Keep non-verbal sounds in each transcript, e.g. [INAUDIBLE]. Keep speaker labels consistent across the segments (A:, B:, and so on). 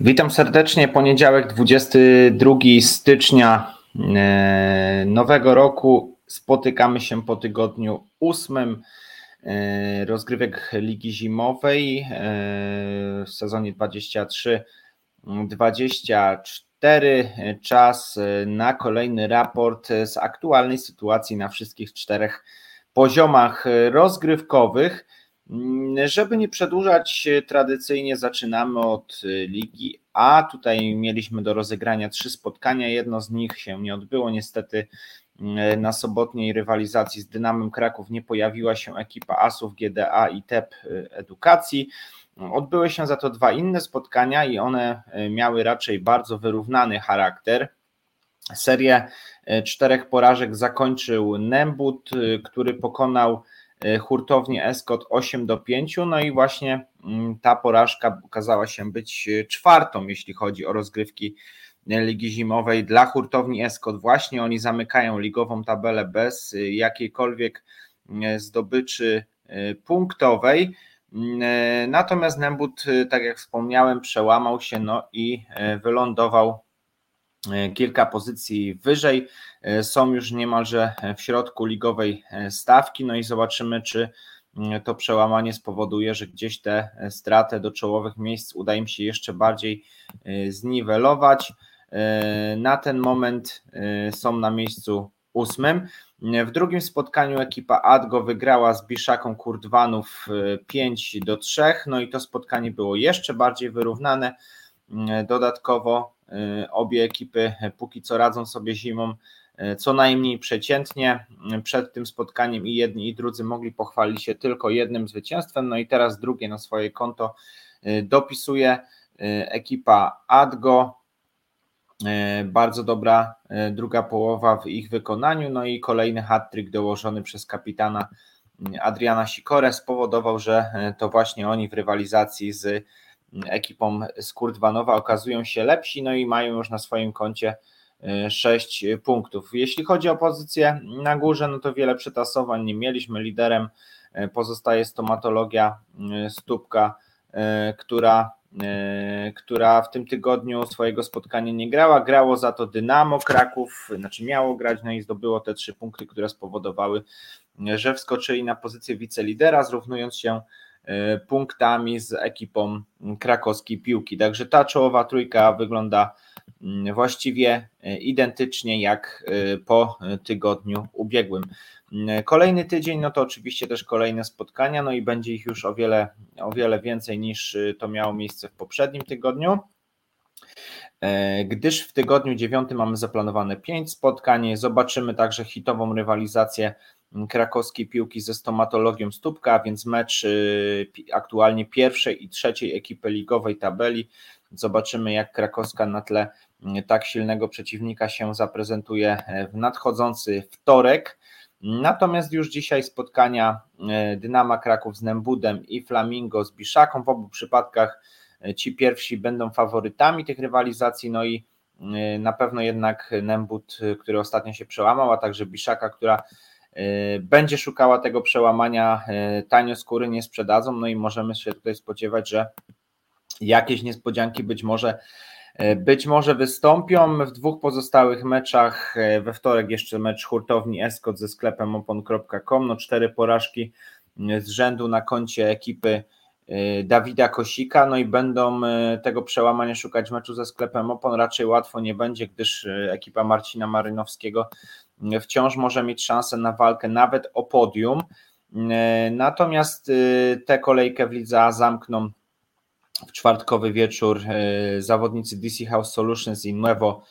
A: Witam serdecznie. Poniedziałek 22 stycznia e, nowego roku. Spotykamy się po tygodniu ósmym e, rozgrywek Ligi Zimowej e, w sezonie 23-24. Czas na kolejny raport z aktualnej sytuacji na wszystkich czterech poziomach rozgrywkowych. Żeby nie przedłużać, tradycyjnie zaczynamy od y, Ligi A. Tutaj mieliśmy do rozegrania trzy spotkania. Jedno z nich się nie odbyło. Niestety mm, na sobotniej rywalizacji z Dynamem Kraków nie pojawiła się ekipa Asów GDA i TEP y, Edukacji. Odbyły się za to dwa inne spotkania i one y, miały raczej bardzo wyrównany charakter. Serię czterech porażek zakończył Nembut, który pokonał hurtowni Escot 8 do 5. No i właśnie mm, ta porażka okazała się być e, czwartą, jeśli chodzi o rozgrywki e, Ligi Zimowej dla hurtowni Escot. Właśnie oni zamykają ligową tabelę bez jakiejkolwiek zdobyczy punktowej. Mm, natomiast Nembut, tak jak wspomniałem, przełamał się no i wylądował E, kilka pozycji wyżej, e, są już niemalże w środku ligowej e, stawki, no i zobaczymy, czy to przełamanie spowoduje, że gdzieś te straty do czołowych miejsc uda im się jeszcze bardziej zniwelować. Na ten moment są na miejscu ósmym. W drugim spotkaniu ekipa Adgo wygrała z Biszaką Kurdwanów 5 do 3, no i to spotkanie było jeszcze bardziej wyrównane. Dodatkowo E, obie ekipy póki co radzą sobie zimą e, co najmniej przeciętnie. Przed tym spotkaniem i jedni i drudzy mogli pochwalić się tylko jednym zwycięstwem, no i teraz drugie na swoje konto e, dopisuje ekipa Adgo. Bardzo dobra druga połowa w ich wykonaniu, no i kolejny hat-trick dołożony przez kapitana Adriana Sikore spowodował, że to właśnie oni w rywalizacji z ekipą z Kurdwanowa okazują się lepsi, no i mają już na swoim koncie 6 e, punktów. Jeśli chodzi o pozycję na górze, no to wiele przetasowań nie mieliśmy. Liderem e, pozostaje stomatologia e, Stópka, która, która w tym tygodniu swojego spotkania nie grała. Grało za to Dynamo Kraków, znaczy miało grać, no i zdobyło te trzy punkty, które spowodowały, że wskoczyli na pozycję wicelidera, zrównując się punktami z ekipą krakowskiej piłki. Także ta czołowa trójka wygląda mm, właściwie e, identycznie jak e, po tygodniu ubiegłym. Mm, kolejny tydzień, no to oczywiście też kolejne spotkania, no i będzie ich już o wiele, o wiele więcej niż to miało miejsce w poprzednim tygodniu. Gdyż w tygodniu dziewiątym mamy zaplanowane pięć spotkań, zobaczymy także hitową rywalizację krakowskiej piłki ze stomatologią Stópka, a więc mecz y, aktualnie pierwszej i trzeciej ekipy ligowej tabeli. Zobaczymy, jak krakowska na tle y, tak silnego przeciwnika się zaprezentuje w nadchodzący wtorek. Natomiast już dzisiaj spotkania y, Dynama Kraków z Nembudem i Flamingo z Biszaką. W obu przypadkach ci pierwsi będą faworytami tych rywalizacji, no i na pewno jednak Nembud, który ostatnio się przełamał, a także Biszaka, która E, będzie szukała tego przełamania, e, tanio skóry nie sprzedadzą, no i możemy się tutaj spodziewać, że jakieś niespodzianki być może e, być może wystąpią w dwóch pozostałych meczach. We wtorek jeszcze mecz hurtowni Escot ze sklepem opon.com. No cztery porażki z rzędu na koncie ekipy Dawida Kosika, no i będą tego przełamania szukać w meczu ze sklepem Opon. Raczej łatwo nie będzie, gdyż ekipa Marcina Marynowskiego wciąż może mieć szansę na walkę nawet o podium. Natomiast y, tę kolejkę w lidze zamkną w czwartkowy wieczór y, zawodnicy DC House Solutions i Nuevo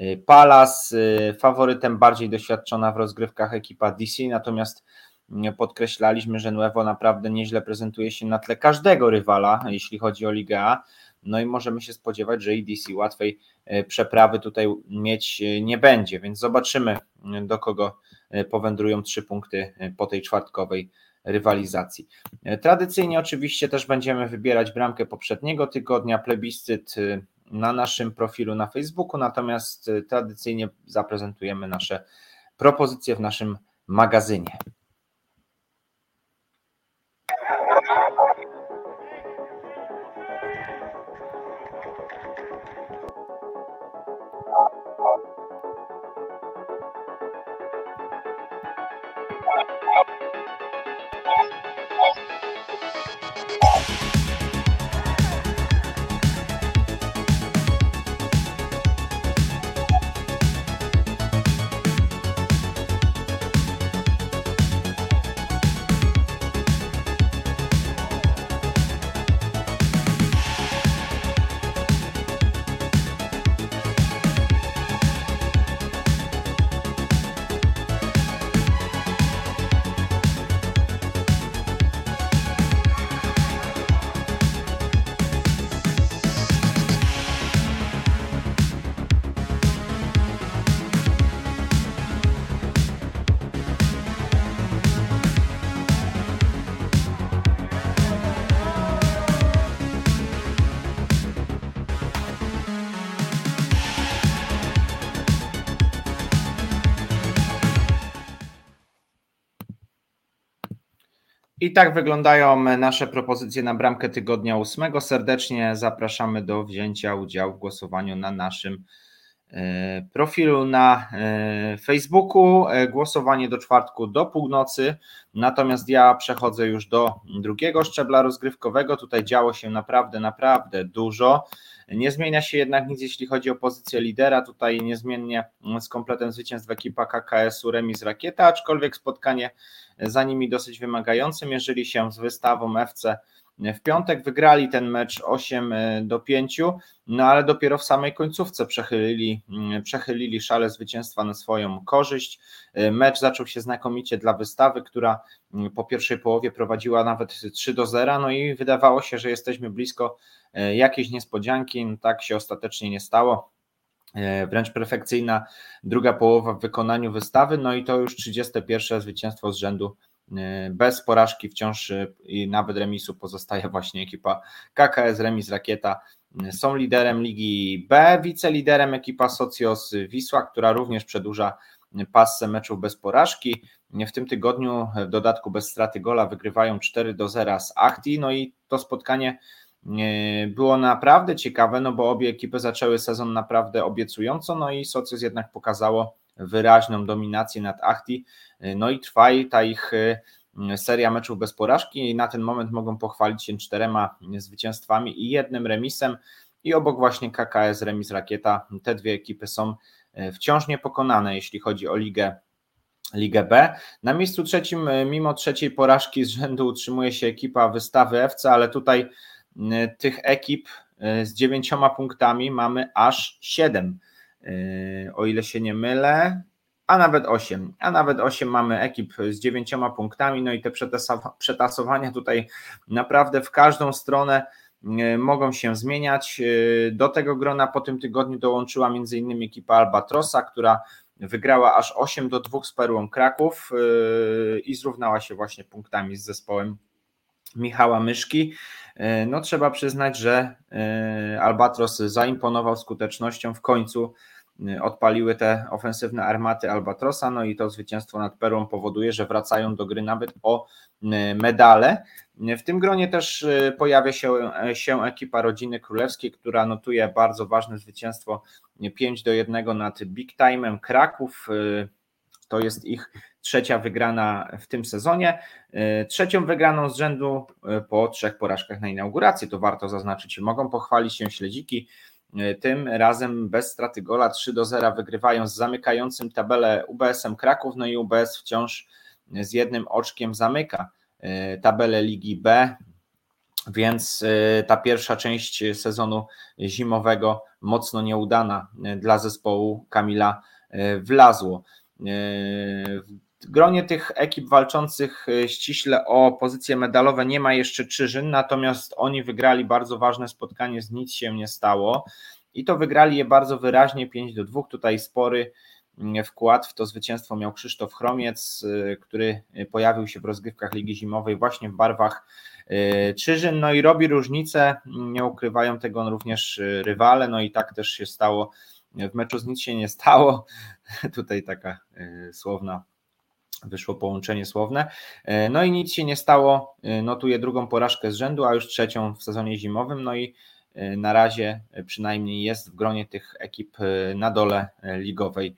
A: y, Palace. Faworytem bardziej doświadczona w rozgrywkach ekipa DC, natomiast podkreślaliśmy, że Nuevo naprawdę nieźle prezentuje się na tle każdego rywala, jeśli chodzi o Ligę A. No i możemy się spodziewać, że EDC łatwej e, przeprawy tutaj mieć e, nie będzie, więc zobaczymy, e, do kogo powędrują trzy punkty po tej czwartkowej rywalizacji. Tradycyjnie oczywiście też będziemy wybierać bramkę poprzedniego tygodnia, plebiscyt na naszym profilu na Facebooku, natomiast tradycyjnie zaprezentujemy nasze propozycje w naszym magazynie. I tak wyglądają nasze propozycje na bramkę tygodnia ósmego. Serdecznie zapraszamy do wzięcia udziału w głosowaniu na naszym e, profilu na e, Facebooku. E, głosowanie do czwartku do północy. Natomiast ja przechodzę już do drugiego szczebla rozgrywkowego. Tutaj działo się naprawdę, naprawdę dużo. Nie zmienia się jednak nic, jeśli chodzi o pozycję lidera. Tutaj niezmiennie z kompletem zwycięstw ekipa KKS-u remis Rakieta, aczkolwiek spotkanie za nimi dosyć wymagające. Mierzyli się z wystawą FC w piątek, wygrali ten mecz 8 do 5, no ale dopiero w samej końcówce przechylili, przechylili szale zwycięstwa na swoją korzyść. Mecz zaczął się znakomicie dla wystawy, która po pierwszej połowie prowadziła nawet 3 do 0, no i wydawało się, że jesteśmy blisko jakiejś niespodzianki, no tak się ostatecznie nie stało. E, wręcz perfekcyjna druga połowa w wykonaniu wystawy, no i to już 31 zwycięstwo z rzędu e, bez porażki wciąż e, i nawet remisu pozostaje właśnie ekipa KKS Remis Rakieta. Są liderem Ligi B, wiceliderem ekipa Socios Wisła, która również przedłuża pasę meczów bez porażki. W tym tygodniu w dodatku bez straty gola wygrywają 4 do 0 z Achti, no i to spotkanie było naprawdę ciekawe, no bo obie ekipy zaczęły sezon naprawdę obiecująco, no i Socios jednak pokazało wyraźną dominację nad Achti, no i trwa ta ich y, seria meczów bez porażki. Na ten moment mogą pochwalić się czterema zwycięstwami i jednym remisem. I obok właśnie KKS Remis Rakieta, te dwie ekipy są wciąż niepokonane, jeśli chodzi o ligę Ligę B. Na miejscu trzecim, mimo trzeciej porażki z rzędu, utrzymuje się ekipa wystawy FC, ale tutaj tych ekip y, z dziewięcioma punktami mamy aż siedem, y, o ile się nie mylę, a nawet osiem, a nawet osiem mamy ekip z dziewięcioma punktami, no i te przetasowania tutaj naprawdę w każdą stronę mogą się zmieniać. Do tego grona po tym tygodniu dołączyła m.in. ekipa Albatrosa, która wygrała aż 8 do 2 z Perłą Kraków i zrównała się właśnie punktami z zespołem Michała Myszki. E, no trzeba przyznać, że e, Albatros zaimponował skutecznością w końcu e, odpaliły te ofensywne armaty Albatrosa, no i to zwycięstwo nad Perą powoduje, że wracają do gry nawet o medale. W tym gronie też pojawia się, się ekipa rodziny królewskiej, która notuje bardzo ważne zwycięstwo 5 do 1 nad Big Time'em Kraków. To jest ich trzecia wygrana w tym sezonie. E, trzecią wygraną z rzędu e, po trzech porażkach na inauguracji, to warto zaznaczyć. Mogą pochwalić się śledziki. E, tym razem bez straty gola 3 do 0 wygrywają z zamykającym tabelę UBS-em Kraków, no i UBS wciąż z jednym oczkiem zamyka tabelę Ligi B, więc ta pierwsza część sezonu zimowego mocno nieudana dla zespołu Kamila Wlazło gronie tych ekip walczących e, ściśle o pozycje medalowe nie ma jeszcze Czyżyn, natomiast oni wygrali bardzo ważne spotkanie, z nic się nie stało i to wygrali je bardzo wyraźnie 5 do 2. Tutaj spory mm, wkład w to zwycięstwo miał Krzysztof Chromiec, e, który pojawił się w rozgrywkach Ligi Zimowej właśnie w barwach Czyżyn, no i robi różnicę, nie ukrywają tego również rywale, no i tak też się stało w meczu z nic się nie stało. [LAUGHS] Tutaj taka słowna wyszło połączenie słowne. E, no i nic się nie stało. E, notuje drugą porażkę z rzędu, a już trzecią w sezonie zimowym. No i e, na razie przynajmniej jest w gronie tych ekip na dole ligowej,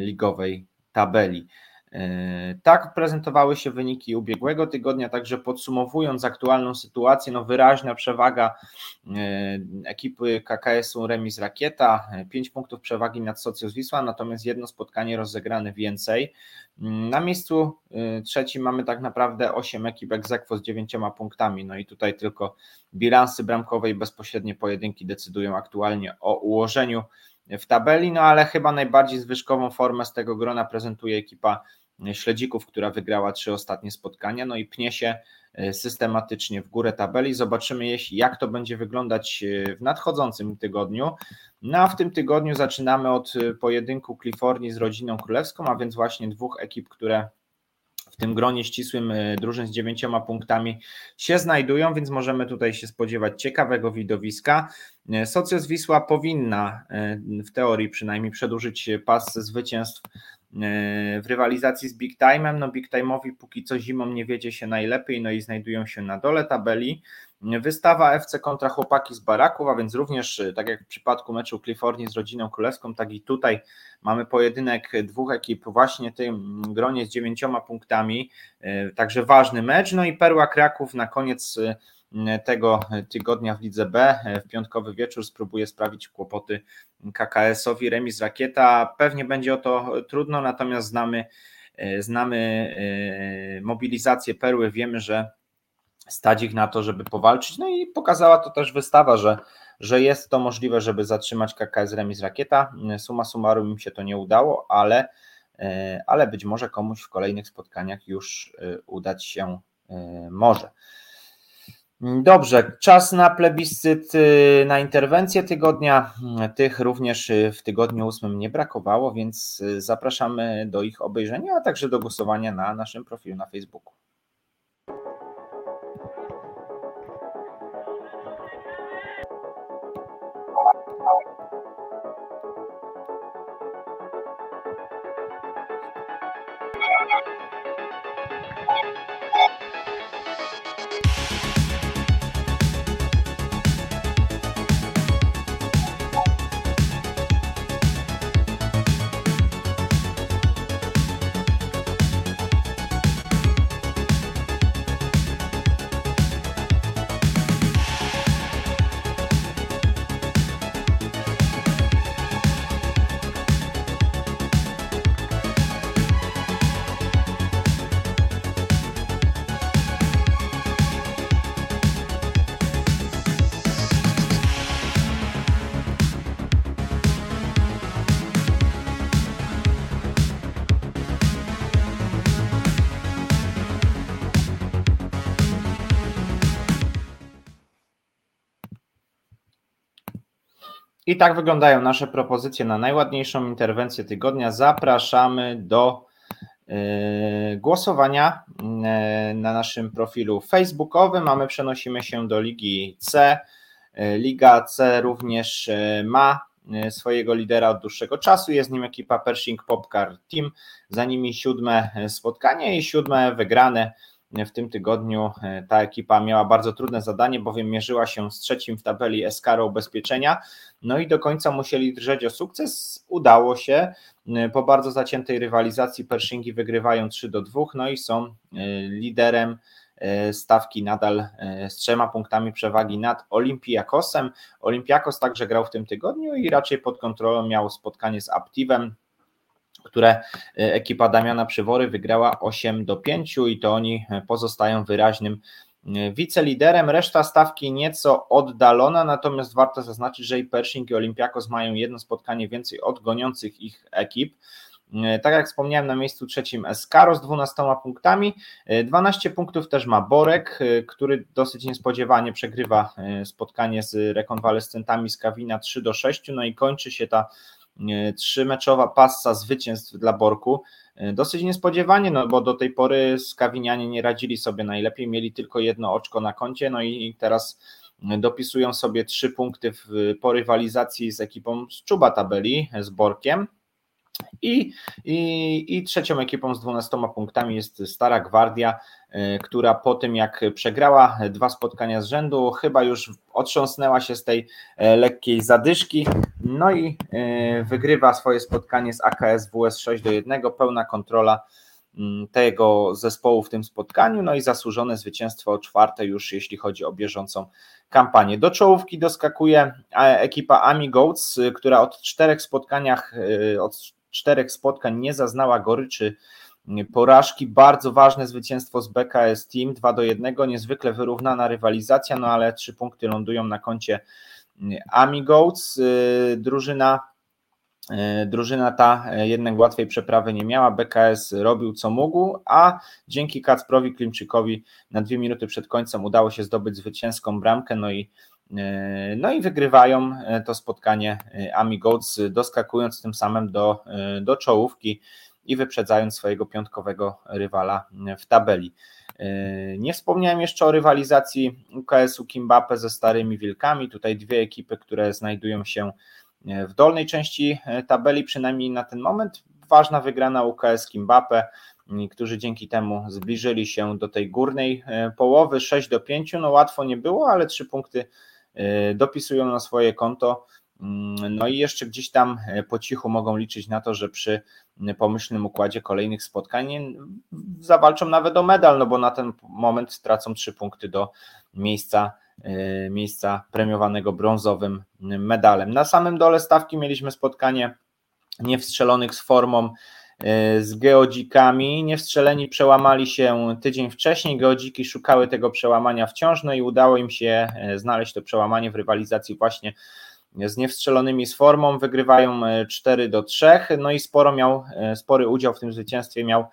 A: ligowej tabeli. E, tak prezentowały się wyniki ubiegłego tygodnia, także podsumowując aktualną sytuację, no wyraźna przewaga e, ekipy KKS-u Remis Rakieta, 5 punktów przewagi nad Socios Wisła, natomiast jedno spotkanie rozegrane więcej. Na miejscu e, trzecim mamy tak naprawdę 8 ekip egzekwo z 9 punktami, no i tutaj tylko bilansy bramkowe i bezpośrednie pojedynki decydują aktualnie o ułożeniu w tabeli, no ale chyba najbardziej zwyżkową formę z tego grona prezentuje ekipa Śledzików, która wygrała trzy ostatnie spotkania, no i pnie się e, systematycznie w górę tabeli. Zobaczymy, jak to będzie wyglądać e, w nadchodzącym tygodniu. No a w tym tygodniu zaczynamy od e, pojedynku Klifornii z rodziną królewską, a więc właśnie dwóch ekip, które w tym gronie ścisłym drużyn z dziewięcioma punktami się znajdują, więc możemy tutaj się spodziewać ciekawego widowiska. Socjus Wisła powinna w teorii przynajmniej przedłużyć pas zwycięstw w rywalizacji z Big Time'em. No Big Time'owi póki co zimą nie wiedzie się najlepiej, no i znajdują się na dole tabeli. Wystawa FC kontra chłopaki z Baraków, a więc również tak jak w przypadku meczu Cliffornii z rodziną królewską, tak i tutaj mamy pojedynek dwóch ekip właśnie w tym gronie z dziewięcioma punktami, także ważny mecz. No i Perła Kraków na koniec tego tygodnia w Lidze B. W piątkowy wieczór spróbuje sprawić kłopoty KKS-owi. Remis Rakieta pewnie będzie o to trudno, natomiast znamy, znamy e, mobilizację Perły, wiemy, że stać ich na to, żeby powalczyć. No i pokazała to też wystawa, że, że jest to możliwe, żeby zatrzymać KKS Remis Rakieta. Suma summarum im się to nie udało, ale, e, ale być może komuś w kolejnych spotkaniach już e, udać się może. Dobrze, czas na plebiscyt, y, na interwencję tygodnia. Tych również y, w tygodniu ósmym nie brakowało, więc y, zapraszamy do ich obejrzenia, a także do głosowania na naszym profilu na Facebooku. I tak wyglądają nasze propozycje na najładniejszą interwencję tygodnia. Zapraszamy do e, głosowania e, na naszym profilu facebookowym, a my przenosimy się do Ligi C. E, Liga C również ma swojego lidera od dłuższego czasu. Jest nim ekipa Pershing Popcar Team. Za nimi siódme spotkanie i siódme wygrane w tym tygodniu e, ta ekipa miała bardzo trudne zadanie, bowiem mierzyła się z trzecim w tabeli Eskaro Ubezpieczenia, no i do końca musieli drżeć o sukces. Udało się. E, po bardzo zaciętej rywalizacji Pershingi wygrywają 3 do 2, no i są e, liderem stawki nadal z trzema punktami przewagi nad Olympiakosem. Olympiakos także grał w tym tygodniu i raczej pod kontrolą miał spotkanie z Aptivem które e, ekipa Damiana Przywory wygrała 8 do 5 i to oni pozostają wyraźnym e, wiceliderem. Reszta stawki nieco oddalona, natomiast warto zaznaczyć, że i Pershing i Olympiakos mają jedno spotkanie więcej od goniących ich ekip. E, tak jak wspomniałem, na miejscu trzecim Eskaro z 12 punktami. 12 punktów też ma Borek, który dosyć niespodziewanie przegrywa spotkanie z rekonwalescentami z Kawina 3 do 6. No i kończy się ta trzymeczowa passa zwycięstw dla Borku. E, dosyć niespodziewanie, no bo do tej pory skawinianie nie radzili sobie najlepiej, mieli tylko jedno oczko na koncie, no i teraz dopisują sobie trzy punkty w, po rywalizacji z ekipą z Czuba tabeli, z Borkiem. I, i, I trzecią ekipą z 12 punktami jest Stara Gwardia, e, która po tym jak przegrała dwa spotkania z rzędu, chyba już otrząsnęła się z tej e, lekkiej zadyszki, no i e, wygrywa swoje spotkanie z AKS WS 6 do 1, pełna kontrola mm, tego zespołu w tym spotkaniu, no i zasłużone zwycięstwo czwarte już jeśli chodzi o bieżącą kampanię. Do czołówki doskakuje ekipa Ami Goats, która od czterech spotkaniach, od czterech spotkań nie zaznała goryczy porażki. Bardzo ważne zwycięstwo z BKS Team 2 do 1, niezwykle wyrównana rywalizacja, no ale trzy punkty lądują na koncie Amigoats. Y, drużyna y, Drużyna ta jednak łatwej przeprawy nie miała. BKS robił co mógł, a dzięki Kacprowi Klimczykowi na dwie minuty przed końcem udało się zdobyć zwycięską bramkę. No i E, no i wygrywają e, to spotkanie e, Amigoats, doskakując tym samym do, do czołówki i wyprzedzając swojego piątkowego rywala w tabeli. Nie wspomniałem jeszcze o rywalizacji UKS-u Kimbape ze Starymi Wilkami. Tutaj dwie ekipy, które znajdują się w dolnej części tabeli, przynajmniej na ten moment. ważna wygrana UKS Kimbape, którzy dzięki temu zbliżyli się do tej górnej połowy 6 do 5. No łatwo nie było, ale trzy punkty dopisują na swoje konto. Mm, no i jeszcze gdzieś tam e, po cichu mogą liczyć na to, że przy pomyślnym układzie kolejnych spotkań zawalczą nawet o medal, no bo na ten moment tracą trzy punkty do miejsca, e, miejsca premiowanego brązowym medalem. Na samym dole stawki mieliśmy spotkanie niewstrzelonych z formą e, z geodzikami. Niewstrzeleni przełamali się tydzień wcześniej. Geodziki szukały tego przełamania wciąż, no i udało im się znaleźć to przełamanie w rywalizacji właśnie z niewstrzelonymi z formą, wygrywają 4 e, do 3, no i sporo miał, e, spory udział w tym zwycięstwie miał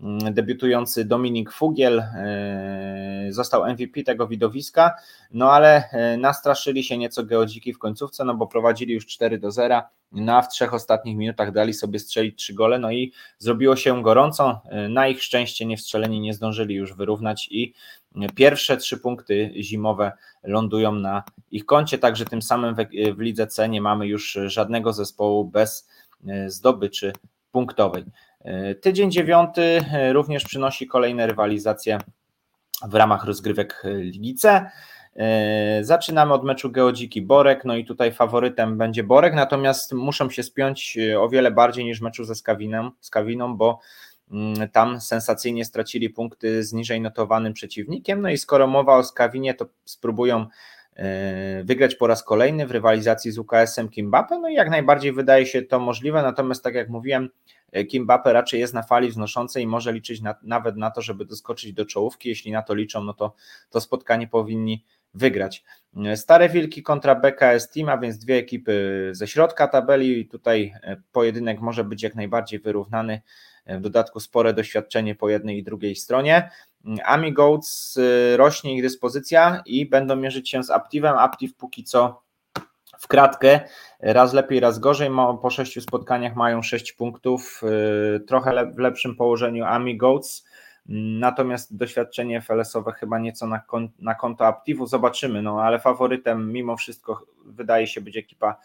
A: mm, debiutujący Dominik Fugiel, e, został MVP tego widowiska, no ale nastraszyli się nieco geodziki w końcówce, no bo prowadzili już 4 do 0, no a w trzech ostatnich minutach dali sobie strzelić trzy gole, no i zrobiło się gorąco, na ich szczęście niewstrzeleni nie zdążyli już wyrównać i Pierwsze trzy punkty zimowe lądują na ich koncie, także tym samym w, w lidze C nie mamy już żadnego zespołu bez e, zdobyczy punktowej. E, tydzień dziewiąty e, również przynosi kolejne rywalizacje w ramach rozgrywek Ligi C. Zaczynamy od meczu Geodziki Borek, no i tutaj faworytem będzie Borek, natomiast muszą się spiąć o wiele bardziej niż meczu ze Skawiną, Skawiną bo tam sensacyjnie stracili punkty z niżej notowanym przeciwnikiem. No i skoro mowa o Skawinie, to spróbują e, wygrać po raz kolejny w rywalizacji z UKS-em Kimbape. No i jak najbardziej wydaje się to możliwe, natomiast tak jak mówiłem, e, Kimbape raczej jest na fali wznoszącej i może liczyć na, nawet na to, żeby doskoczyć do czołówki. Jeśli na to liczą, no to to spotkanie powinni wygrać. E, Stare Wilki kontra BKS Team, a więc dwie ekipy ze środka tabeli. Tutaj pojedynek może być jak najbardziej wyrównany w dodatku spore doświadczenie po jednej i drugiej stronie. Ami Goats y, rośnie ich dyspozycja i będą mierzyć się z Aptivem. Aptiv póki co w kratkę, raz lepiej, raz gorzej. Po sześciu spotkaniach mają sześć punktów, y, trochę w lepszym położeniu Ami Goats. Natomiast doświadczenie FLS-owe chyba nieco na, na konto Aptivu. Zobaczymy, no ale faworytem mimo wszystko wydaje się być ekipa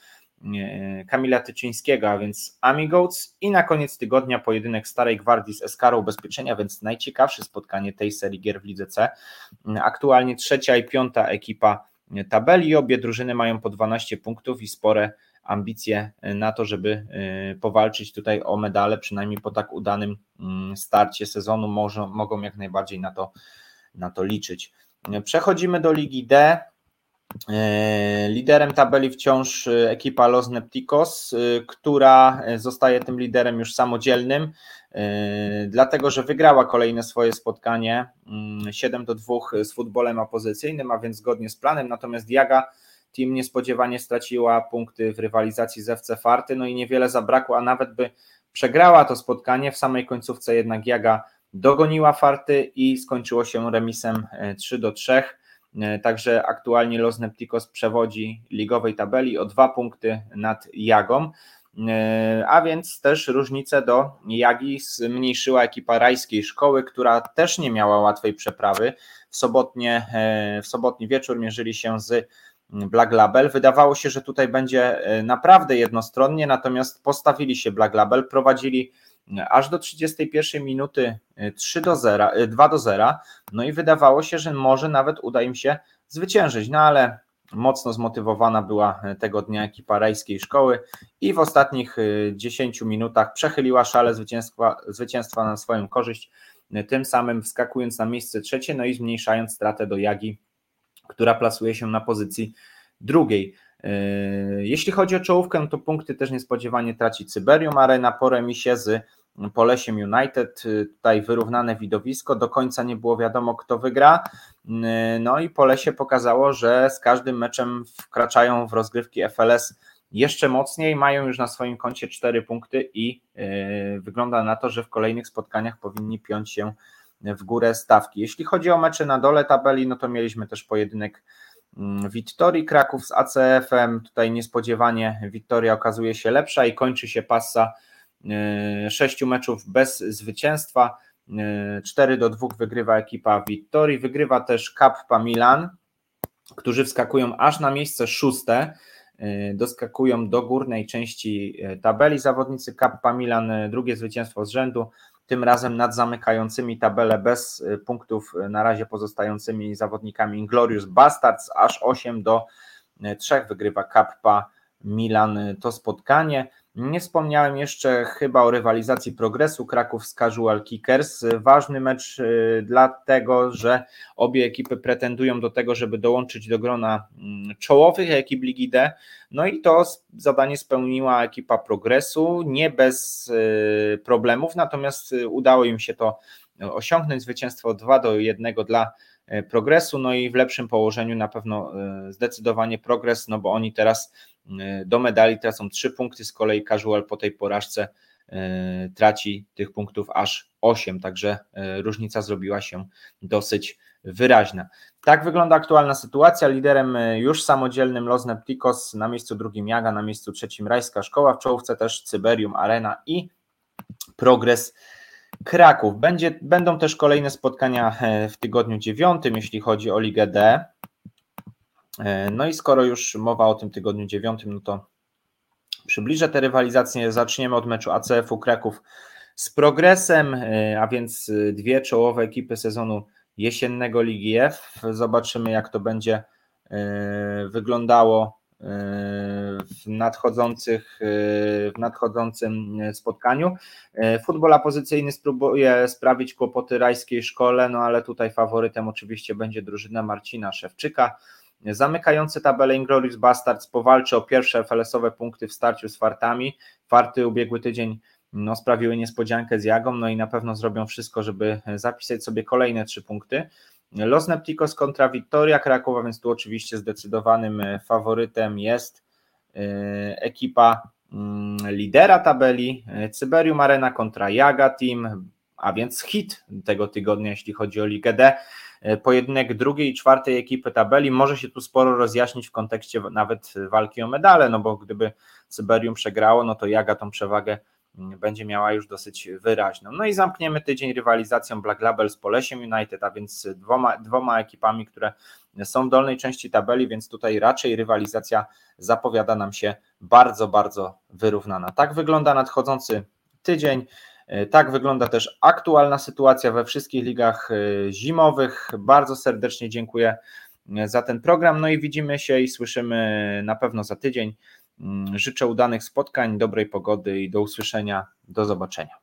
A: Kamila Tyczyńskiego, a więc Amigoats i na koniec tygodnia pojedynek Starej Gwardii z Eskarą Ubezpieczenia, więc najciekawsze spotkanie tej serii gier w Lidze C. Aktualnie trzecia i piąta ekipa tabeli, obie drużyny mają po 12 punktów i spore ambicje na to, żeby y, powalczyć tutaj o medale, przynajmniej po tak udanym mm, starcie sezonu może, mogą jak najbardziej na to, na to liczyć. Przechodzimy do Ligi D. E, liderem tabeli wciąż e, ekipa Los Nepticos, e, która zostaje tym liderem już samodzielnym, dlatego że wygrała kolejne swoje spotkanie 7 mm, do 2 z futbolem opozycyjnym, a więc zgodnie z planem. Natomiast Jaga Team niespodziewanie straciła punkty w rywalizacji z FC Farty, no i niewiele zabrakło, a nawet by przegrała to spotkanie. W samej końcówce jednak Jaga dogoniła Farty i skończyło się remisem 3 do 3. E, także aktualnie Los Nepticos przewodzi ligowej tabeli o dwa punkty nad Jagą. E, a więc też różnicę do Jagi zmniejszyła ekipa rajskiej szkoły, która też nie miała łatwej przeprawy. W, sobotnie, e, w sobotni wieczór mierzyli się z Black Label. Wydawało się, że tutaj będzie naprawdę jednostronnie, natomiast postawili się Black Label, prowadzili aż do 31 minuty 3 e, do 0, 2 e, do 0, no i wydawało się, że może nawet uda im się zwyciężyć, no ale mocno zmotywowana była e, tego dnia ekipa rajskiej szkoły i w ostatnich 10 minutach przechyliła szale zwycięstwa, zwycięstwa na swoją korzyść, tym samym wskakując na miejsce trzecie, no i zmniejszając stratę do Jagi, która plasuje się na pozycji drugiej. Jeśli chodzi o czołówkę, to punkty też niespodziewanie traci Cyberium Arena po remisie z Polesiem United. Tutaj wyrównane widowisko, do końca nie było wiadomo, kto wygra. No i Polesie pokazało, że z każdym meczem wkraczają w rozgrywki FLS jeszcze mocniej, mają już na swoim koncie cztery punkty i yy, wygląda na to, że w kolejnych spotkaniach powinni piąć się w górę stawki. Jeśli chodzi o mecze na dole tabeli, no to mieliśmy też pojedynek mm, Wittorii Kraków z ACF-em. Tutaj niespodziewanie Wittoria okazuje się lepsza i kończy się passa E, sześciu meczów bez zwycięstwa. 4 e, do 2 wygrywa ekipa Vittorii, wygrywa też Kappa Milan, którzy wskakują aż na miejsce szóste. doskakują do górnej części tabeli zawodnicy Kappa Milan, drugie zwycięstwo z rzędu, tym razem nad zamykającymi tabelę bez punktów na razie pozostającymi zawodnikami Inglorious Bastards, aż 8 do 3 wygrywa Kappa Milan to spotkanie. Nie wspomniałem jeszcze chyba o rywalizacji progresu Kraków z Casual Kickers. Ważny mecz y, dlatego, że obie ekipy pretendują do tego, żeby dołączyć do grona mm, czołowych ekip Ligi D. No i to zadanie spełniła ekipa progresu, nie bez y, problemów, natomiast y, udało im się to osiągnąć. Zwycięstwo 2 do 1 dla progresu, no i w lepszym położeniu na pewno zdecydowanie progres, no bo oni teraz E, do medali tracą 3 punkty, z kolei casual po tej porażce e, traci tych punktów aż 8, także e, różnica zrobiła się dosyć wyraźna. Tak wygląda aktualna sytuacja. Liderem już samodzielnym Los Neptikos, na miejscu drugim Jaga, na miejscu trzecim Rajska Szkoła, w czołówce też Cyberium Arena i Progres Kraków. Będzie, będą też kolejne spotkania w tygodniu dziewiątym, jeśli chodzi o Ligę D. E, no i skoro już mowa o tym tygodniu dziewiątym, no to przybliżę te rywalizacje. Zaczniemy od meczu ACF-u Kraków z progresem, e, a więc dwie czołowe ekipy sezonu jesiennego Ligi F. Zobaczymy, jak to będzie e, wyglądało w nadchodzących, w nadchodzącym spotkaniu. Futbol pozycyjny spróbuje sprawić kłopoty rajskiej szkole, no ale tutaj faworytem oczywiście będzie drużyna Marcina Szewczyka. Zamykający tabelę Inglorious Bastards powalczy o pierwsze FLS-owe punkty w starciu z Fartami. Farty ubiegły tydzień no, sprawiły niespodziankę z Jagą, no i na pewno zrobią wszystko, żeby zapisać sobie kolejne trzy punkty. Los Neptikos kontra Wiktoria Krakowa, więc tu oczywiście zdecydowanym faworytem jest e, ekipa mm, lidera tabeli, e, Cyberium Arena kontra Jaga Team, a więc hit tego tygodnia, jeśli chodzi o Ligę D. E, pojedynek drugiej i czwartej ekipy tabeli może się tu sporo rozjaśnić w kontekście nawet walki o medale, no bo gdyby Cyberium przegrało, no to Jaga tą przewagę będzie miała już dosyć wyraźną. No i zamkniemy tydzień rywalizacją Black Label z Polesiem United, a więc dwoma, dwoma ekipami, które są w dolnej części tabeli, więc tutaj raczej rywalizacja zapowiada nam się bardzo, bardzo wyrównana. Tak wygląda nadchodzący tydzień. Tak wygląda też aktualna sytuacja we wszystkich ligach e, zimowych. Bardzo serdecznie dziękuję e, za ten program. No i widzimy się i słyszymy na pewno za tydzień. Mm, życzę udanych spotkań, dobrej pogody i do usłyszenia. Do zobaczenia.